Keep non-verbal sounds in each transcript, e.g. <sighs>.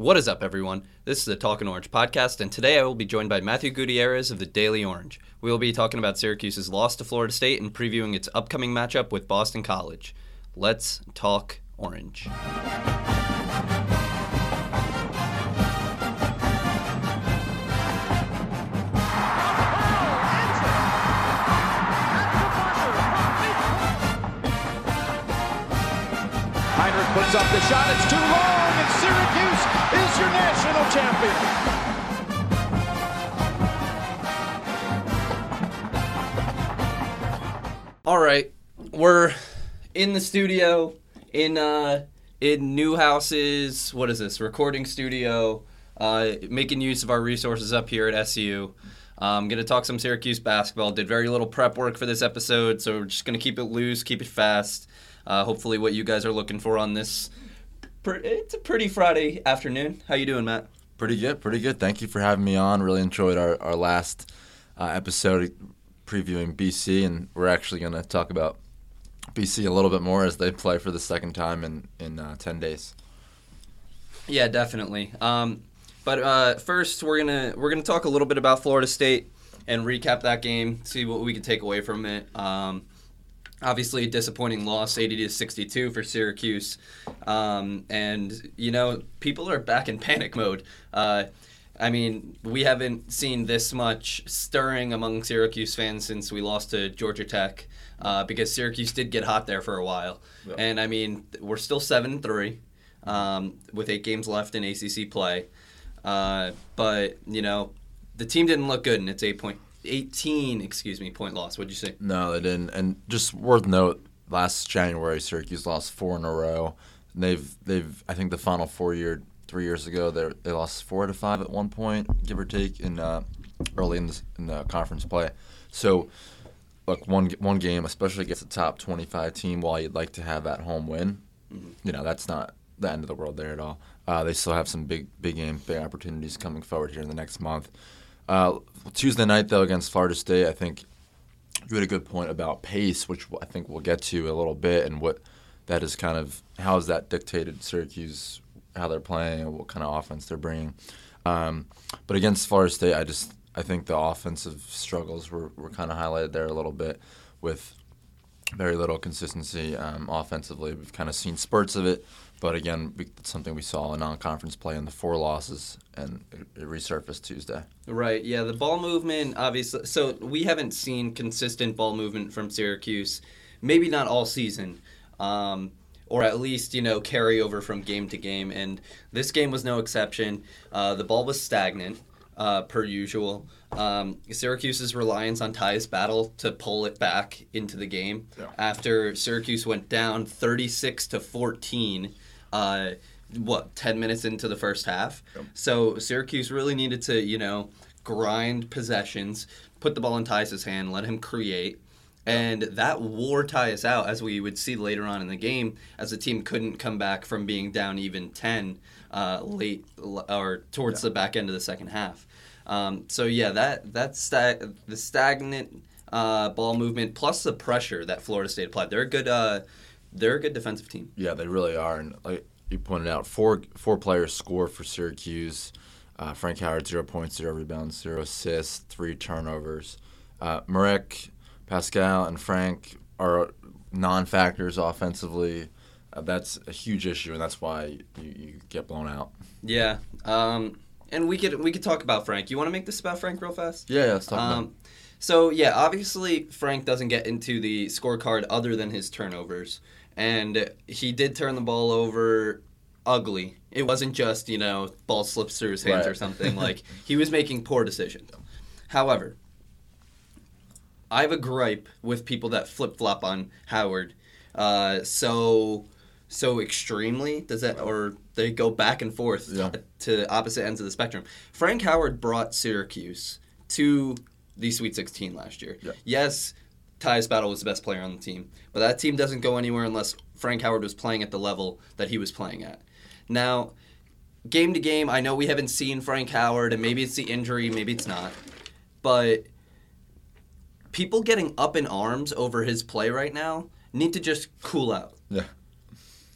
What is up, everyone? This is the Talking Orange podcast, and today I will be joined by Matthew Gutierrez of the Daily Orange. We will be talking about Syracuse's loss to Florida State and previewing its upcoming matchup with Boston College. Let's talk Orange. Heinrich puts up the shot. It's too long, champion. All right, we're in the studio in uh in Newhouse's what is this recording studio, uh, making use of our resources up here at SU. I'm gonna talk some Syracuse basketball. Did very little prep work for this episode, so we're just gonna keep it loose, keep it fast. Uh, hopefully, what you guys are looking for on this. It's a pretty Friday afternoon. How you doing, Matt? Pretty good, pretty good. Thank you for having me on. Really enjoyed our, our last uh, episode previewing BC, and we're actually going to talk about BC a little bit more as they play for the second time in, in uh, 10 days. Yeah, definitely. Um, but uh, first, we're gonna we're gonna talk a little bit about Florida State and recap that game, see what we can take away from it. Um, obviously, a disappointing loss, eighty to sixty-two for Syracuse, um, and you know people are back in panic mode. Uh, I mean, we haven't seen this much stirring among Syracuse fans since we lost to Georgia Tech, uh, because Syracuse did get hot there for a while. Yeah. And I mean, we're still seven three, um, with eight games left in ACC play. Uh, but you know, the team didn't look good, and it's eight point eighteen, excuse me, point loss. What'd you say? No, they didn't. And just worth note, last January, Syracuse lost four in a row. And they've, they've I think the final four year, three years ago, they they lost four to five at one point, give or take, in uh, early in the, in the conference play. So, look, one one game, especially against a top 25 team, while you'd like to have that home win, you know, that's not the end of the world there at all. Uh, they still have some big, big game, big opportunities coming forward here in the next month. Uh, Tuesday night, though, against Florida State, I think you had a good point about pace, which I think we'll get to a little bit, and what that is kind of how has that dictated Syracuse how they're playing and what kind of offense they're bringing. Um, but against Florida State, I just I think the offensive struggles were, were kind of highlighted there a little bit with very little consistency um, offensively. We've kind of seen spurts of it, but again, we, it's something we saw in non-conference play in the four losses, and it, it resurfaced Tuesday. Right. Yeah, the ball movement, obviously. So we haven't seen consistent ball movement from Syracuse, maybe not all season, um, or at least you know carry over from game to game. And this game was no exception. Uh, the ball was stagnant. Uh, per usual, um, Syracuse's reliance on Tyus Battle to pull it back into the game Yeah. after Syracuse went down 36 to 14 uh, what 10 minutes into the first half. Yep. so syracuse really needed to you know grind possessions put the ball in tyus's hand let him create. And that wore Tyus out as we would see later on in the game as the team couldn't come back from being down even 10 uh, late or towards the back end of the second half. Um, so yeah that that sta- the stagnant uh, ball movement plus the pressure that florida state applied. They're a good uh, they're a good defensive team Yeah, they really are. And like you pointed out, four four players score for Syracuse. Uh, Frank Howard zero points, zero rebounds, zero assists, three turnovers. Uh, Marek, Paschal, and Frank are non-factors offensively. Uh, that's a huge issue, and that's why you, you get blown out. Yeah, um, and we could we could talk about Frank. You want to make this about Frank real fast? Yeah, yeah let's talk about. Um, so yeah, obviously Frank doesn't get into the scorecard other than his turnovers, and he did turn the ball over ugly. It wasn't just you know ball slips through his hands or something. <laughs> like he was making poor decisions. However, I have a gripe with people that flip flop on Howard. Uh, so so extremely does that or they go back and forth Yeah. to opposite ends of the spectrum. Frank Howard brought Syracuse to the Sweet 16 last year. Yeah. Yes, Tyus Battle was the best player on the team, but that team doesn't go anywhere unless Frank Howard was playing at the level that he was playing at. Now, game to game, I know we haven't seen Frank Howard, and maybe it's the injury, maybe it's not, but people getting up in arms over his play right now need to just cool out. Yeah.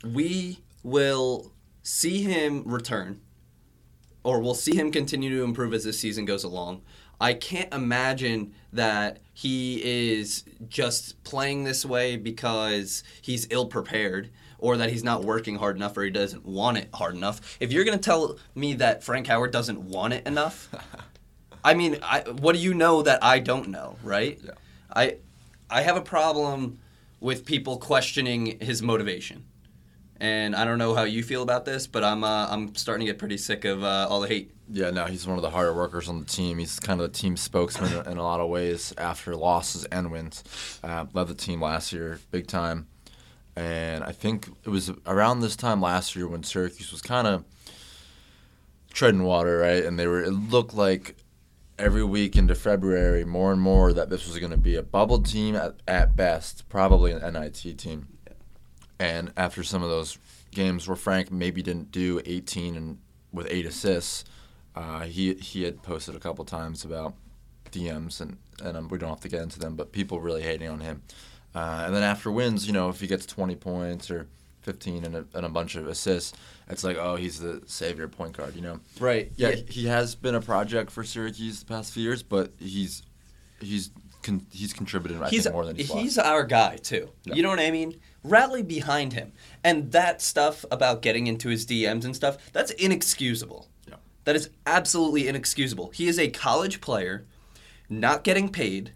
We will see him return or we'll see him continue to improve as this season goes along. I can't imagine that he is just playing this way because he's ill prepared or that he's not working hard enough or he doesn't want it hard enough. If you're going to tell me that Frank Howard doesn't want it enough, <laughs> I mean, I, what do you know that I don't know, right? Yeah. I I have a problem with people questioning his motivation. And I don't know how you feel about this, but I'm uh, I'm starting to get pretty sick of uh, all the hate. Yeah, no, he's one of the harder workers on the team. He's kind of the team spokesman in- a lot of ways after losses and wins. Uh, led the team last year big time. And I think it was around this time last year when Syracuse was kind of treading water, right? And they were, it looked like every week into February, more and more, that this was going to be a bubble team at, at best, probably an NIT team. And after some of those games where Frank maybe didn't do 18 and with eight assists, uh, he he had posted a couple times about DMs and and um, we don't have to get into them, but people really hating on him. Uh, and then after wins, you know, if he gets 20 points or 15 and a, and a bunch of assists, it's like, oh, he's the savior point guard, you know. Right. Yeah, he has been a project for Syracuse the past few years, but he's he's con- he's contributed I he's think more than he's, he's our guy too. Yeah. You know what I mean? Rally behind him, and that stuff about getting into his DMs and stuff that's inexcusable. That is absolutely inexcusable. He is a college player, not getting paid.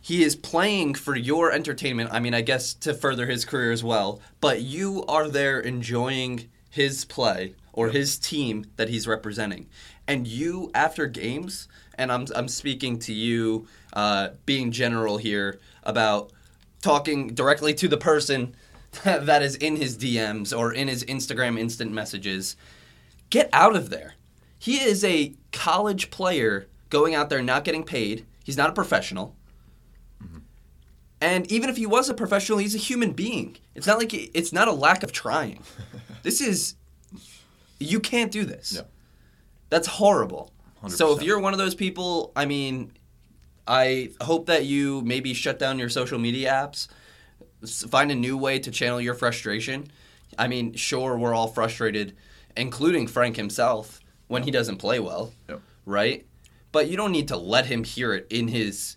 He is playing for your entertainment. I mean, I guess to further his career as well. But you are there enjoying his play or his team that he's representing. And you, after games, and I'm, I'm speaking to you, uh, being general here, about talking directly to the person <laughs> that is in his DMs or in his Instagram instant messages. Get out of there. He is a college player going out there not getting paid. He's not a professional. And even if he was a professional, he's a human being. It's not like he- it's not a lack of trying. <laughs> this is you can't do this. Yeah. That's horrible. So if you're one of those people, I mean, I hope that you maybe shut down your social media apps, find a new way to channel your frustration. I mean, sure, we're all frustrated, including Frank himself when he doesn't play well, Yep. right? But you don't need to let him hear it in his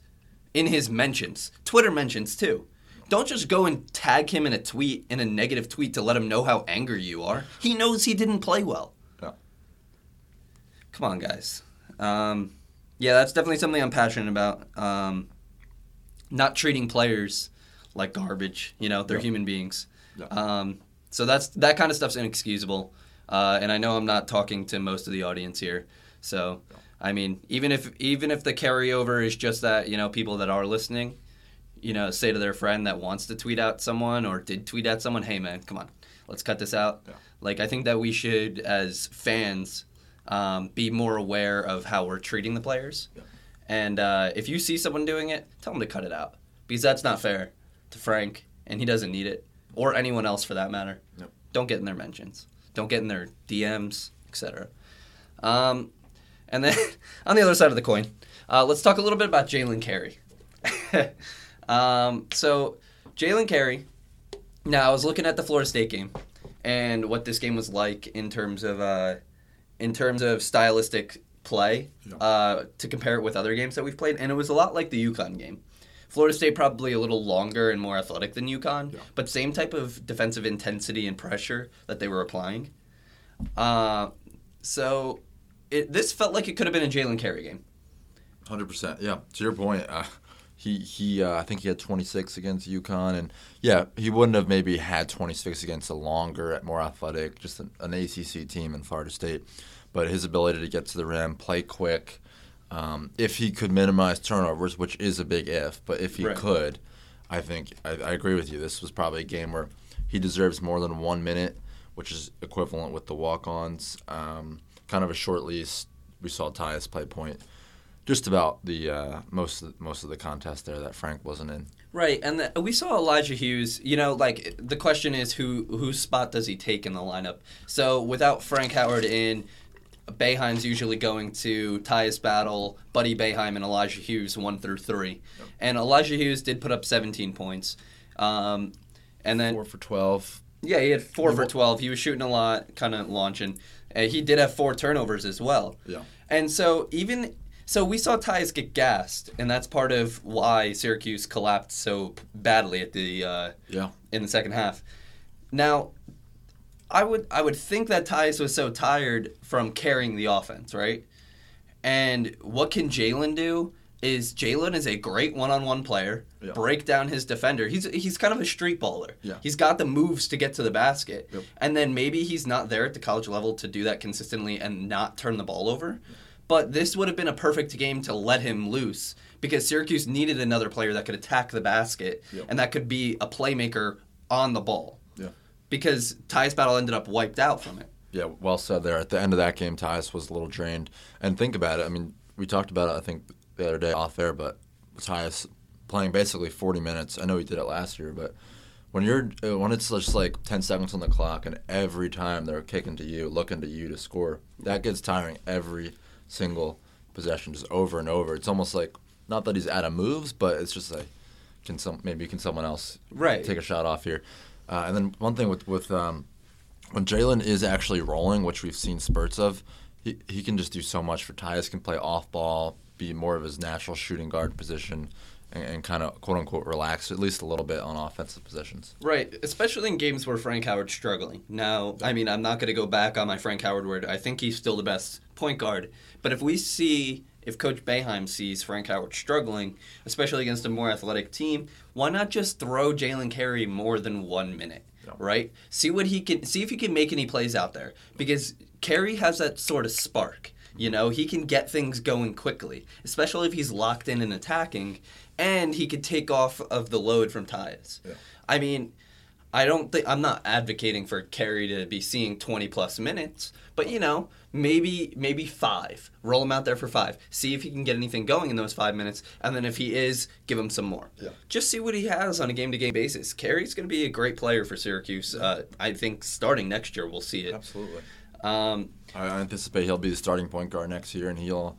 in his mentions, Twitter mentions too. Don't just go and tag him in a tweet in a negative tweet to let him know how angry you are. He knows he didn't play well. Yeah. Come on, guys. Um, yeah, that's definitely something I'm passionate about. Um, not treating players like garbage. You know, they're human beings. Yeah. Um, so that's that kind of stuff's inexcusable. Uh, and I know I'm not talking to most of the audience here. So, I mean, even if even if the carryover is just that, you know, people that are listening, you know, say to their friend that wants to tweet out someone or did tweet at someone, hey man, come on, let's cut this out. Yeah. Like I think that we should, as fans, um, be more aware of how we're treating the players. Yeah. And uh, if you see someone doing it, tell them to cut it out because that's not fair to Frank, and he doesn't need it, or anyone else for that matter. Don't get in their mentions. Don't get in their DMs, etc. Um, and then <laughs> on the other side of the coin, uh, let's talk a little bit about Jalen Carey. <laughs> um, so Jalen Carey. Now I was looking at the Florida State game and what this game was like in terms of uh, in terms of stylistic play Yeah. uh, to compare it with other games that we've played, and it was a lot like the UConn game. Florida State probably a little longer and more athletic than UConn, Yeah. but same type of defensive intensity and pressure that they were applying. Uh, so it, this felt like it could have been a Jalen Carey game. Hundred percent. Yeah. To your point, uh, he he. Uh, I think he had 26 against UConn, and yeah, he wouldn't have maybe had 26 against a longer, more athletic, just an, an ACC team in Florida State. But his ability to get to the rim, play quick, um, if he could minimize turnovers, which is a big if, but if he Right. could, I think I, I agree with you. This was probably a game where he deserves more than one minute, which is equivalent with the walk-ons. Um, kind of a short lease. We saw Tyus play point just about the uh, most of the, most of the contest there that Frank wasn't in. Right, and the, we saw Elijah Hughes. You know, like the question is who whose spot does he take in the lineup? So without Frank Howard in, Boeheim's usually going to Tyus Battle, Buddy Boeheim, and Elijah Hughes one through three. And Elijah Hughes did put up 17 points. Um, and then Four for twelve. yeah, he had four for 12. He was shooting a lot, kind of launching. And he did have four turnovers as well. Yeah. And so even so we saw Tyus get gassed, and that's part of why Syracuse collapsed so badly at the uh, Yeah. in the second half. Now, I would I would think that Tyus was so tired from carrying the offense, right? And what can Jalen do? Is Jalen is a great one-on-one player. Yeah. Break down his defender. He's he's kind of a street baller. Yeah. He's got the moves to get to the basket. Yep. And then maybe he's not there at the college level to do that consistently and not turn the ball over. But this would have been a perfect game to let him loose because Syracuse needed another player that could attack the basket Yep. and that could be a playmaker on the ball. Because Tyus Battle ended up wiped out from it. Yeah, well said there. At the end of that game, Tyus was a little drained. And think about it. I mean, we talked about it, I think, the other day off air, but Tyus playing basically 40 minutes. I know he did it last year, but when you're when it's just like 10 seconds on the clock and every time they're kicking to you, looking to you to score, that gets tiring every single possession, just over and over. It's almost like not that he's out of moves, but it's just like can some maybe can someone else Right. take a shot off here. Uh, and then one thing with with um, when Jalen is actually rolling, which we've seen spurts of, he, he can just do so much for Tyus. Can play off ball, be more of his natural shooting guard position, and, and kind of quote unquote relax at least a little bit on offensive positions. Right, especially in games where Frank Howard's struggling. Now, I mean, I'm not going to go back on my Frank Howard word. I think he's still the best point guard. But if we see, if Coach Boeheim sees Frank Howard struggling, especially against a more athletic team, why not just throw Jalen Carey more than one minute? Yeah. Right? See what he can. See if he can make any plays out there because Carey has that sort of spark. You know, he can get things going quickly, especially if he's locked in and attacking, and he could take off of the load from Tyus. Yeah. I mean, I don't think I'm not advocating for Carey to be seeing 20 plus minutes, but you know, maybe maybe 5. Roll him out there for 5. See if he can get anything going in those 5 minutes, and then if he is, give him some more. Yeah. Just see what he has on a game-to-game basis. Carey's going to be a great player for Syracuse. Uh, I think starting next year we'll see it. Absolutely. Um, I I anticipate he'll be the starting point guard next year, and he'll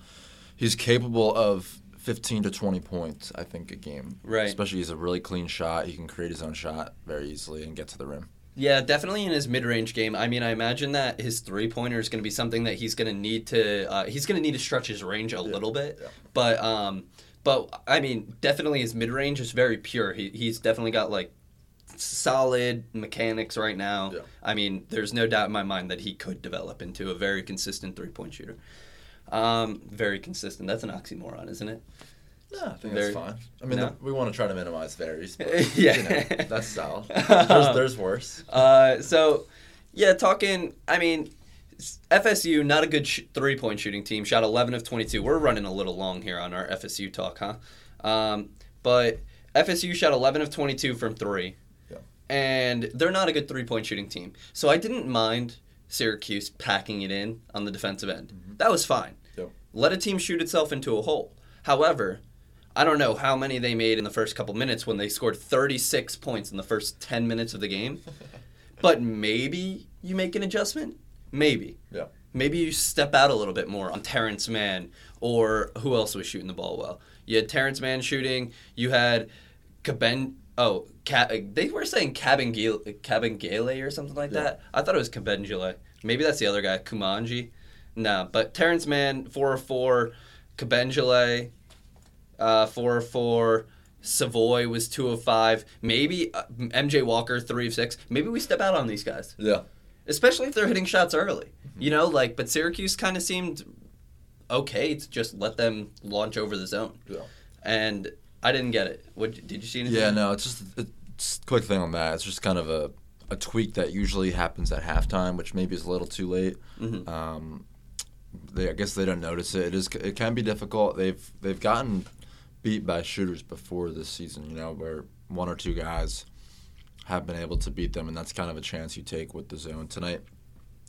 he's capable of 15 to 20 points. I think a game. Right. Especially he's a really clean shot. He can create his own shot very easily and get to the rim. Yeah, definitely in his mid-range game. I mean, I imagine that his three-pointer is going to be something that he's going to need to. Uh, he's going to need to stretch his range a little bit, yeah. but um, but I mean, definitely his mid-range is very pure. He he's definitely got like solid mechanics right now. Yeah. I mean, there's no doubt in my mind that he could develop into a very consistent three-point shooter. Um, very consistent. That's an oxymoron, isn't it? Yeah, I think Very- that's fine. I mean, No? the- we want to try to minimize varies. But, <laughs> Yeah. you know, that's solid. <laughs> There's, there's worse. Uh, so, yeah, talking. I mean, FSU not a good sh- three point shooting team. Shot eleven of twenty two. We're running a little long here on our FSU talk, huh? Um, but FSU shot eleven of twenty two from three, Yeah. and they're not a good three point shooting team. So I didn't mind Syracuse packing it in on the defensive end. Mm-hmm. That was fine. Yep. Let a team shoot itself into a hole. However. I don't know how many they made in the first couple minutes when they scored 36 points in the first 10 minutes of the game. <laughs> But maybe you make an adjustment. Maybe. Yeah. Maybe you step out a little bit more on Terance Mann or who else was shooting the ball well. You had Terance Mann shooting. You had Caben. Oh, Ca- they were saying Cabangale or something like Yeah. that. I thought it was Kabengele. Maybe that's the other guy, Koumadje. No, but Terance Mann or four, Kabengele uh, four of four. Savoy was two of five. Maybe uh, MJ Walker three of six. Maybe we step out on these guys Yeah. especially if they're hitting shots early. You know, like but Syracuse kind of seemed okay to just let them launch over the zone, Yeah. and I didn't get it. What did you see anything? Yeah, no, it's just it's quick thing on that. It's just kind of a, a tweak that usually happens at halftime, which maybe is a little too late. Mhm. Um, they, I guess they don't notice it. It is it can be difficult. They've they've gotten beat by shooters before this season. You know, where one or two guys have been able to beat them, and that's kind of a chance you take with the zone tonight.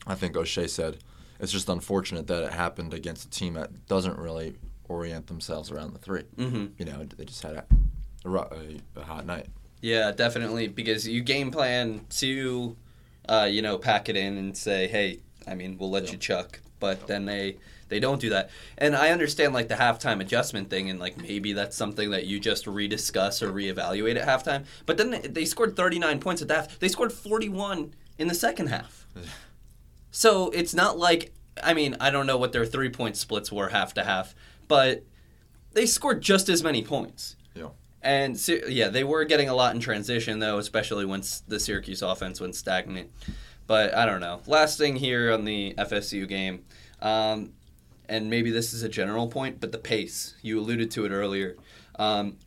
I think Oshae said it's just unfortunate that it happened against a team that doesn't really orient themselves around the 3 hmm You know, they just had a, a, a, a hot night. Yeah, definitely because you game plan to, uh, you know, pack it in and say, hey, I mean, we'll let Yeah. you chuck, but then they they don't do that. And I understand like the halftime adjustment thing, and like maybe that's something that you just rediscuss or reevaluate at halftime. But then they, they scored 39 points at that. They scored 41 in the second half. <sighs> So it's not like I mean I don't know what their three point splits were half to half, but they scored just as many points. Yeah. And yeah, they were getting a lot in transition though, especially when s- the Syracuse offense went stagnant. But I don't know. Last thing here on the FSU game, um, and maybe this is a general point, but the pace. You alluded to it earlier. Um,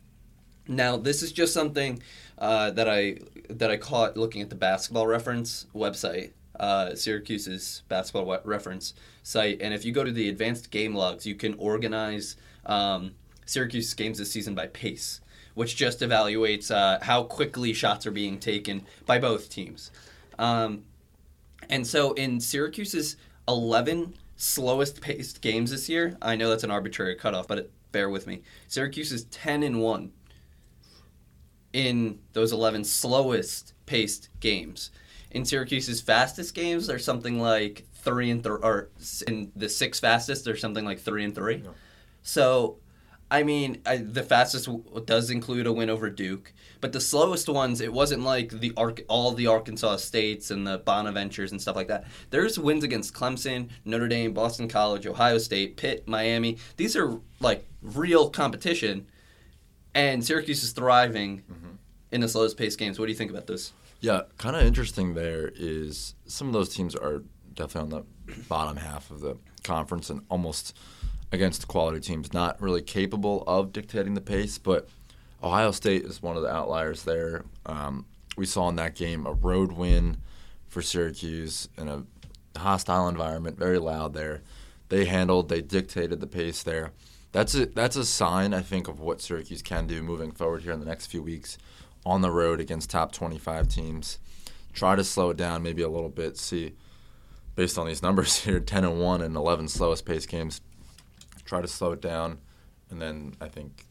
now this is just something uh, that I that I caught looking at the Basketball Reference website, uh, Syracuse's Basketball Reference site, and if you go to the advanced game logs, you can organize um, Syracuse games this season by pace, which just evaluates uh, how quickly shots are being taken by both teams. Um, and so in Syracuse's 11 slowest paced games this year, I know that's an arbitrary cutoff, but it, bear with me. Syracuse is 10 and 1 in those 11 slowest paced games. In Syracuse's fastest games, there's something like 3 and 3 or in the six fastest, there's something like 3 and 3. So I mean, I, the fastest w- does include a win over Duke, but the slowest ones, it wasn't like the Ark, all the Arkansas States and the Bonaventures and stuff like that. There's wins against Clemson, Notre Dame, Boston College, Ohio State, Pitt, Miami. These are like real competition, and Syracuse is thriving mm-hmm. in the slowest paced games. What do you think about this? Yeah, kind of interesting there is some of those teams are definitely on the bottom half of the conference and almost against quality teams, not really capable of dictating the pace. But Ohio State is one of the outliers there. Um, we saw in that game a road win for Syracuse in a hostile environment, very loud there. They handled, they dictated the pace there. That's a that's a sign, I think, of what Syracuse can do moving forward here in the next few weeks on the road against top 25 teams. Try to slow it down maybe a little bit. See, based on these numbers <laughs> here, 10 and 1 and 11 slowest pace games. Try to slow it down, and then I think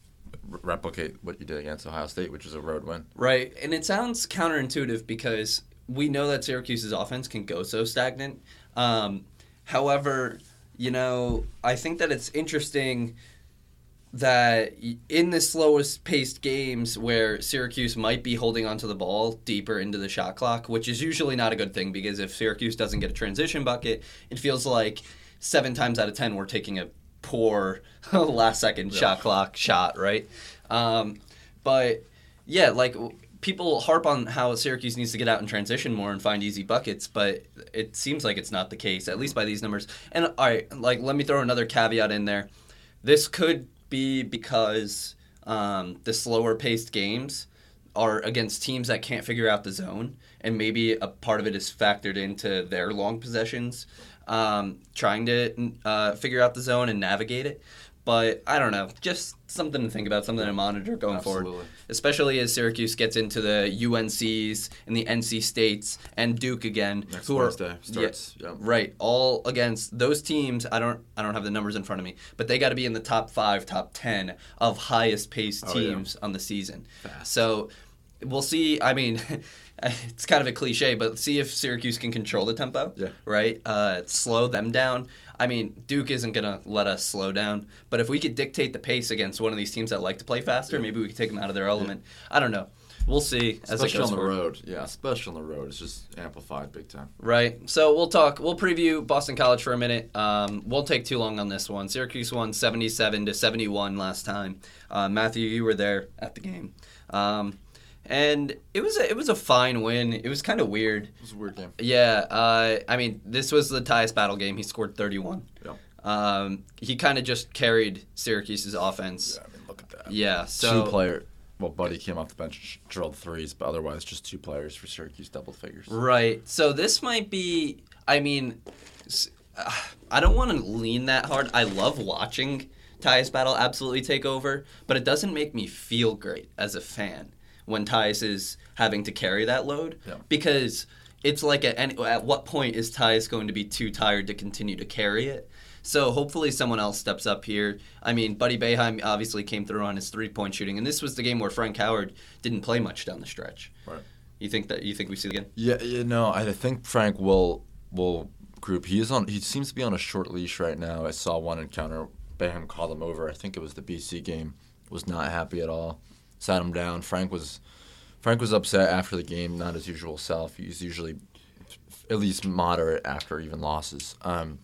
replicate what you did against Ohio State, which is a road win. Right. And it sounds counterintuitive because we know that Syracuse's offense can go so stagnant. Um, however, you know, I think that it's interesting that in the slowest paced games where Syracuse might be holding onto the ball deeper into the shot clock, which is usually not a good thing because if Syracuse doesn't get a transition bucket, it feels like seven times out of ten we're taking a poor <laughs> last second shot clock shot, right? Um, but yeah, like people harp on how Syracuse needs to get out and transition more and find easy buckets, but it seems like it's not the case, at least by these numbers. And all right, like let me throw another caveat in there. This could be because um, the slower paced games are against teams that can't figure out the zone, and maybe a part of it is factored into their long possessions, um, trying to uh, figure out the zone and navigate it. But I don't know, just something to think about, something to monitor going forward, especially as Syracuse gets into the UNCs and the NC States and Duke again, Next who are Wednesday starts, yeah, yeah. right, all against those teams. I don't, I don't have the numbers in front of me, but they got to be in the top five, top ten of highest paced Oh, yeah. teams on the season. Fast. So we'll see. I mean, <laughs> it's kind of a cliche, but see if Syracuse can control the tempo. Yeah. Right. Uh, slow them down. I mean, Duke isn't gonna let us slow down, but if we could dictate the pace against one of these teams that like to play faster, Yeah. maybe we could take them out of their element. I don't know. We'll see as it Especially goes on the forward. road. Yeah, especially on the road. It's just amplified big time. Right. So we'll talk. We'll preview Boston College for a minute. Um, won't take too long on this one. Syracuse won seventy-seven to seventy-one last time. Uh, Matthew, you were there at the game, um, and it was a, it was a fine win. It was kind of weird. It was a weird game. Yeah. Uh, I mean, this was the Tyus battle game. He scored thirty-one. Yeah. Um, he kind of just carried Syracuse's offense. Yeah, I mean, look at that. Yeah. So two player. Well, Buddy came off the bench, and drilled threes, but otherwise just two players for Syracuse double figures. Right. So this might be. I mean, uh, I don't want to lean that hard. I love watching Tyus Battle absolutely take over, but it doesn't make me feel great as a fan when Tyus is having to carry that load Yeah. because it's like at, any, at what point is Tyus going to be too tired to continue to carry it? So hopefully someone else steps up here. I mean, Buddy Boeheim obviously came through on his three-point shooting, and this was the game where Frank Howard didn't play much down the stretch. Right. You think that you think we see it again? Yeah, you know, I think Frank will will group. He is on. He seems to be on a short leash right now. I saw one encounter. Boeheim called him over. I think it was the BC game. Was not happy at all. Sat him down. Frank was Frank was upset after the game. Not his usual self. He's usually at least moderate after even losses. Um,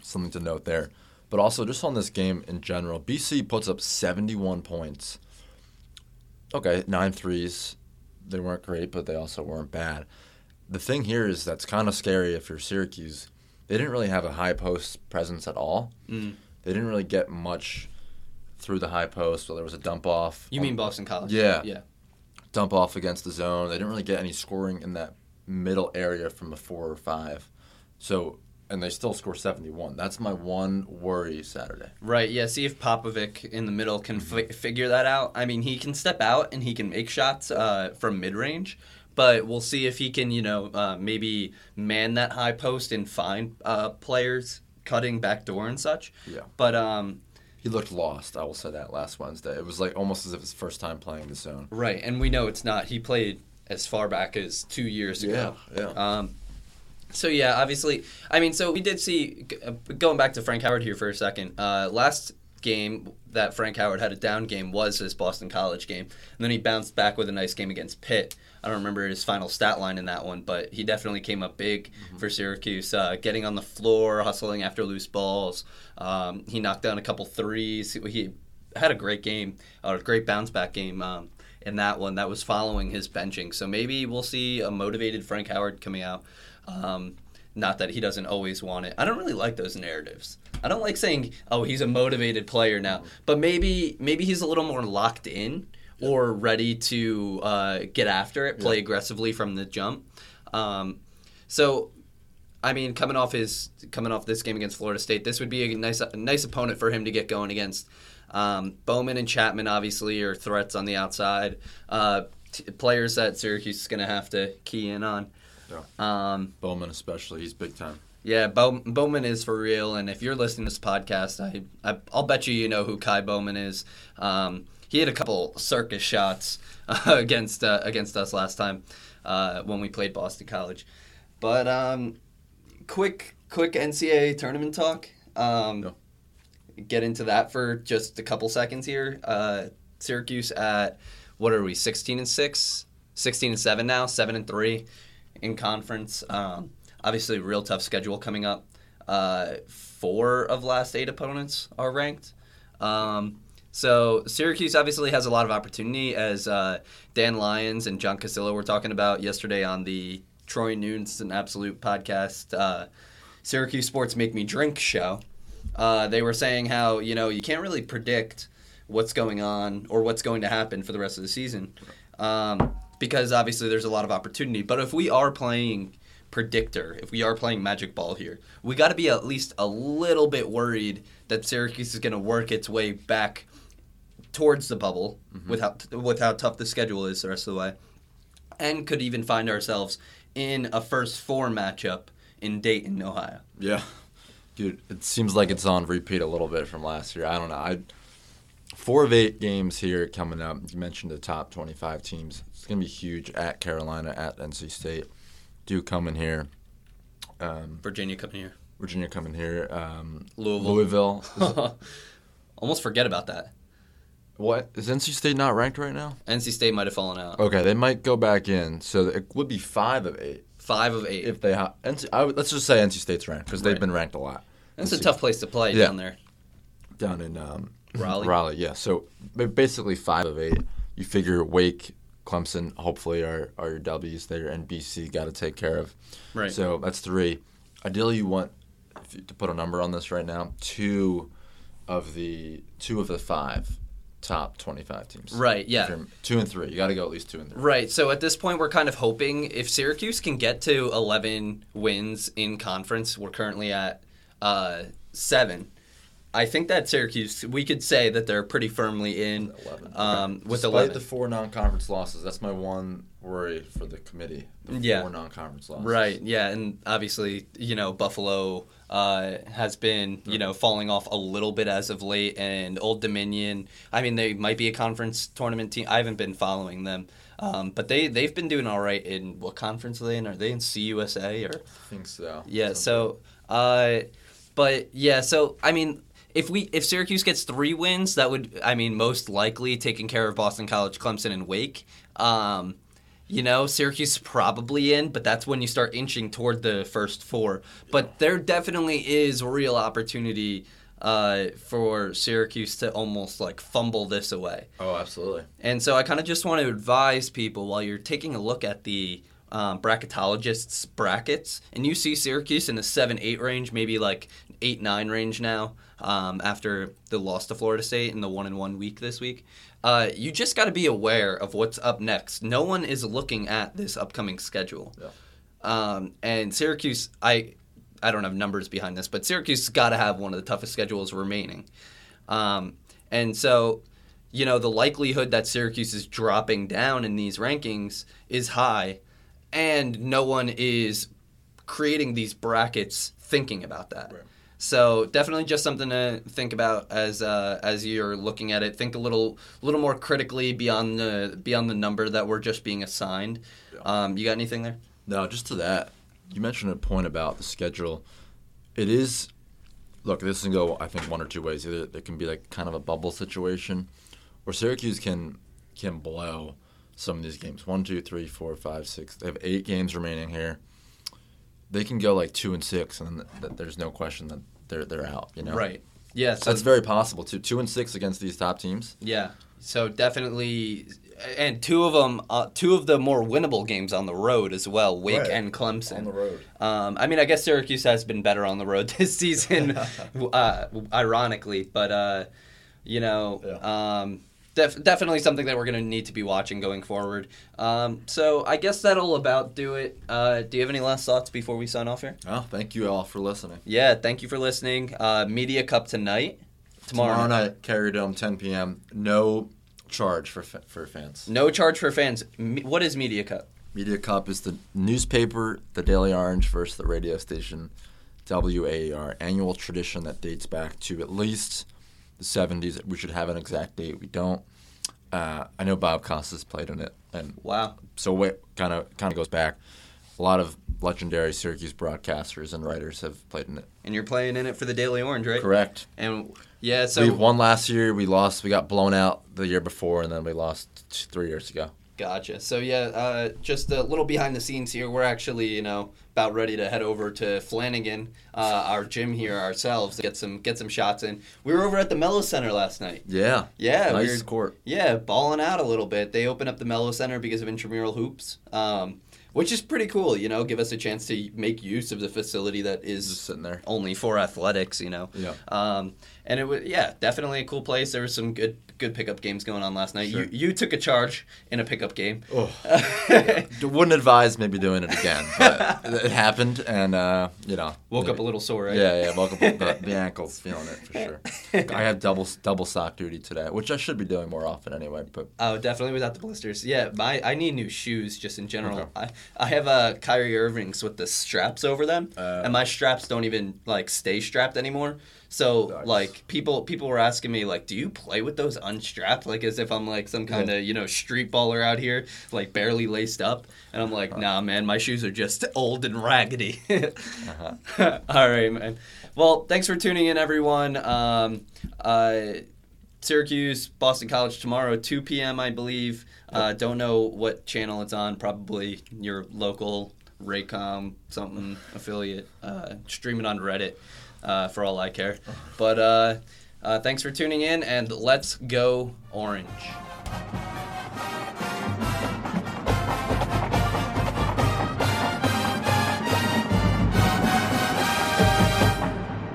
something to note there. But also, just on this game in general, BC puts up 71 points. Okay, nine threes. They weren't great, but they also weren't bad. The thing here is that's kind of scary if you're Syracuse. They didn't really have a high post presence at all. Mm. They didn't really get much through the high post. So there was a dump off. You on- mean Boston College? Yeah. Yeah. dump off against the zone. They didn't really get any scoring in that middle area from a four or five. So, and they still score 71. That's my one worry Saturday. Right. Yeah. See if Popovic in the middle can fi- figure that out. I mean, he can step out and he can make shots uh, from mid range, but we'll see if he can, you know, uh, maybe man that high post and find uh, players cutting back door and such. Yeah. But um, He looked lost. I will say that last Wednesday. It was like almost as if his first time playing the zone. right, and we know it's not. He played as far back as two years ago. yeah. Um, so yeah, obviously, I mean, so we did see uh, going back to Frank Howard here for a second. Uh, last game that Frank Howard had a down game was his Boston College game, and then he bounced back with a nice game against Pitt. I don't remember his final stat line in that one, but he definitely came up big for Syracuse, uh, getting on the floor, hustling after loose balls. Um, he knocked down a couple threes. He had a great game, or a great bounce back game. Um, in that one, that was following his benching. So maybe we'll see a motivated Frank Howard coming out. Um, not that he doesn't always want it. I don't really like those narratives. I don't like saying, "Oh, he's a motivated player now," but maybe maybe he's a little more locked in or ready to uh, get after it, play aggressively from the jump. Um, so, I mean, coming off his coming off this game against Florida State, this would be a nice a nice opponent for him to get going against. Um, Bowman and Chatman obviously are threats on the outside. Uh, t- players that Syracuse is going to have to key in on. Um, Bowman, especially, he's big time. yeah, Bow- Bowman is for real, and if you're listening to this podcast, I, I I'll bet you you know who Ky Bowman is. Um, he had a couple circus shots uh, <laughs> against uh, against us last time uh, when we played Boston College. But um, quick quick NCAA tournament talk. Um, No. Get into that for just a couple seconds here. Uh, Syracuse at what are we? Sixteen and six, 16 and seven now, seven and three in conference. Um, obviously, real tough schedule coming up. Uh, four of last eight opponents are ranked. Um, so Syracuse obviously has a lot of opportunity, as uh, Dan Lyons and John Cassillo were talking about yesterday on the Troy Nunes and Absolute podcast, uh, Syracuse Sports Make Me Drink show. Uh, they were saying how you know you can't really predict what's going on or what's going to happen for the rest of the season um, because obviously there's a lot of opportunity. But if we are playing predictor, if we are playing magic ball here, we got to be at least a little bit worried that Syracuse is going to work its way back towards the bubble mm-hmm. with how with how tough the schedule is the rest of the way, and could even find ourselves in a first four matchup in Dayton, Ohio. Yeah. Dude, it seems like it's on repeat a little bit from last year. I don't know. I four of eight games here coming up. You mentioned the top twenty-five teams. It's gonna be huge at Carolina, at NC State, Duke coming here, um, Virginia coming here, Virginia coming here, um, Louisville. Louisville. <laughs> Almost forget about that. what is NC State not ranked right now? NC State might have fallen out. Okay, they might go back in, so it would be five of eight Five of eight. if they have. NC, I would, let's just say NC State's ranked because they've been ranked a lot. That's a tough place to play Yeah. down there. down in um, Raleigh? Raleigh, yeah. So basically five of eight. You figure Wake, Clemson, hopefully are, are your W's there, and BC got to take care of. Right. So that's three. Ideally, you want if you, to put a number on this right now. Two of the two of the five top twenty-five teams. Right, yeah. Two and three. You got to go at least two and three. Right. So at this point, we're kind of hoping if Syracuse can get to 11 wins in conference, we're currently at uh, seven. I think that Syracuse, we could say that they're pretty firmly in Eleven. um, with Despite 11. the four non-conference losses, that's my one worry for the committee. The Yeah. four non-conference losses. Right. Yeah, and obviously, you know, Buffalo uh, has been, you know, falling off a little bit as of late, and Old Dominion. I mean, they might be a conference tournament team. I haven't been following them, um, but they they've been doing all right in what conference are they in? Are they in CUSA or? I think so. Yeah. Something. So, uh, but yeah. So I mean, if we if Syracuse gets three wins, that would I mean most likely taking care of Boston College, Clemson, and Wake. Um, you know, Syracuse is probably in, but that's when you start inching toward the first four. But there definitely is real opportunity uh, for Syracuse to almost like fumble this away. Oh, absolutely. And so I kind of just want to advise people while you're taking a look at the um, bracketologists' brackets, and you see Syracuse in the 7 8 range, maybe like 8 9 range now um, after the loss to Florida State in the one in one week this week. Uh, you just got to be aware of what's up next. No one is looking at this upcoming schedule. Yeah. Um, and Syracuse, I I don't have numbers behind this, but Syracuse has got to have one of the toughest schedules remaining. Um, and so, you know, the likelihood that Syracuse is dropping down in these rankings is high, and no one is creating these brackets thinking about that. Right. So definitely just something to think about as uh, as you're looking at it. Think a little little more critically beyond the beyond the number that we're just being assigned. Um, you got anything there? No, just to that, you mentioned a point about the schedule. It is, look, this can go, I think, one or two ways. Either it can be like kind of a bubble situation, or Syracuse can can blow some of these games. One, two, three, four, five, six. They have eight games remaining here. They can go like two and six, and th- th- there's no question that they're they're out. You know, Right. Yeah. So That's very possible too. Two and six against these top teams. Yeah. So definitely, and two of them, uh, two of the more winnable games on the road as well, Wake Right. and Clemson. On the road. Um, I mean, I guess Syracuse has been better on the road <laughs> this season, <laughs> uh, ironically, but uh, you know, um, def- definitely something that we're going to need to be watching going forward. Um, so I guess that'll about do it. Uh, do you have any last thoughts before we sign off here? Oh, thank you all for listening. Yeah, thank you for listening. Uh, Media Cup tonight. Tomorrow, Tomorrow night, Carrier Dome, 10 p.m. No charge for fa- for fans. No charge for fans. Me- What is Media Cup? Media Cup is the newspaper, the Daily Orange versus the radio station, WAER. Annual tradition that dates back to at least the 70s. We should have an exact date. We don't. Uh, I know Bob Costas played in it, and Wow. so it kind of kind of goes back. A lot of legendary Syracuse broadcasters and writers have played in it. And you're playing in it for the Daily Orange, right? Correct. And yeah, so we won last year. We lost. We got blown out the year before, and then we lost three years ago. Gotcha. So yeah, uh, just a little behind the scenes here. We're actually, you know, about ready to head over to Flanagan, uh, our gym here ourselves, to get some get some shots in. We were over at the Melo Center last night. Yeah. Yeah, we Nice were- court. Yeah, balling out a little bit. They opened up the Melo Center because of intramural hoops, um, which is pretty cool. You know, give us a chance to make use of the facility that is Just sitting there. only for athletics. You know. Yeah. Um, and it was yeah, definitely a cool place. There was some good good pickup games going on last night. Sure. You you took a charge in a pickup game. Oh. <laughs> D- Wouldn't advise maybe doing it again, but <laughs> it happened, and uh, you know, Woke up a little sore, right? Yeah, yeah, woke up the, <laughs> the ankles feeling it for sure. I have double double sock duty today, which I should be doing more often anyway. But Oh, definitely without the blisters. Yeah, my I need new shoes just in general. Okay. I I have uh, Kyrie Irvings with the straps over them, Uh. and my straps don't even like stay strapped anymore. So Nice. like people people were asking me like, do you play with those unstrapped? Like as if I'm like some kind of you know street baller out here, like barely laced up. And I'm like, nah, man, my shoes are just <laughs> old and raggedy. uh-huh. <laughs> All right, man. Well, thanks for tuning in, everyone. Um, uh, Syracuse, Boston College tomorrow, 2 p.m., I believe. Uh, don't know what channel it's on. Probably your local Raycom something affiliate. Uh, stream it on Reddit uh, for all I care. But uh, uh, thanks for tuning in, and let's go orange.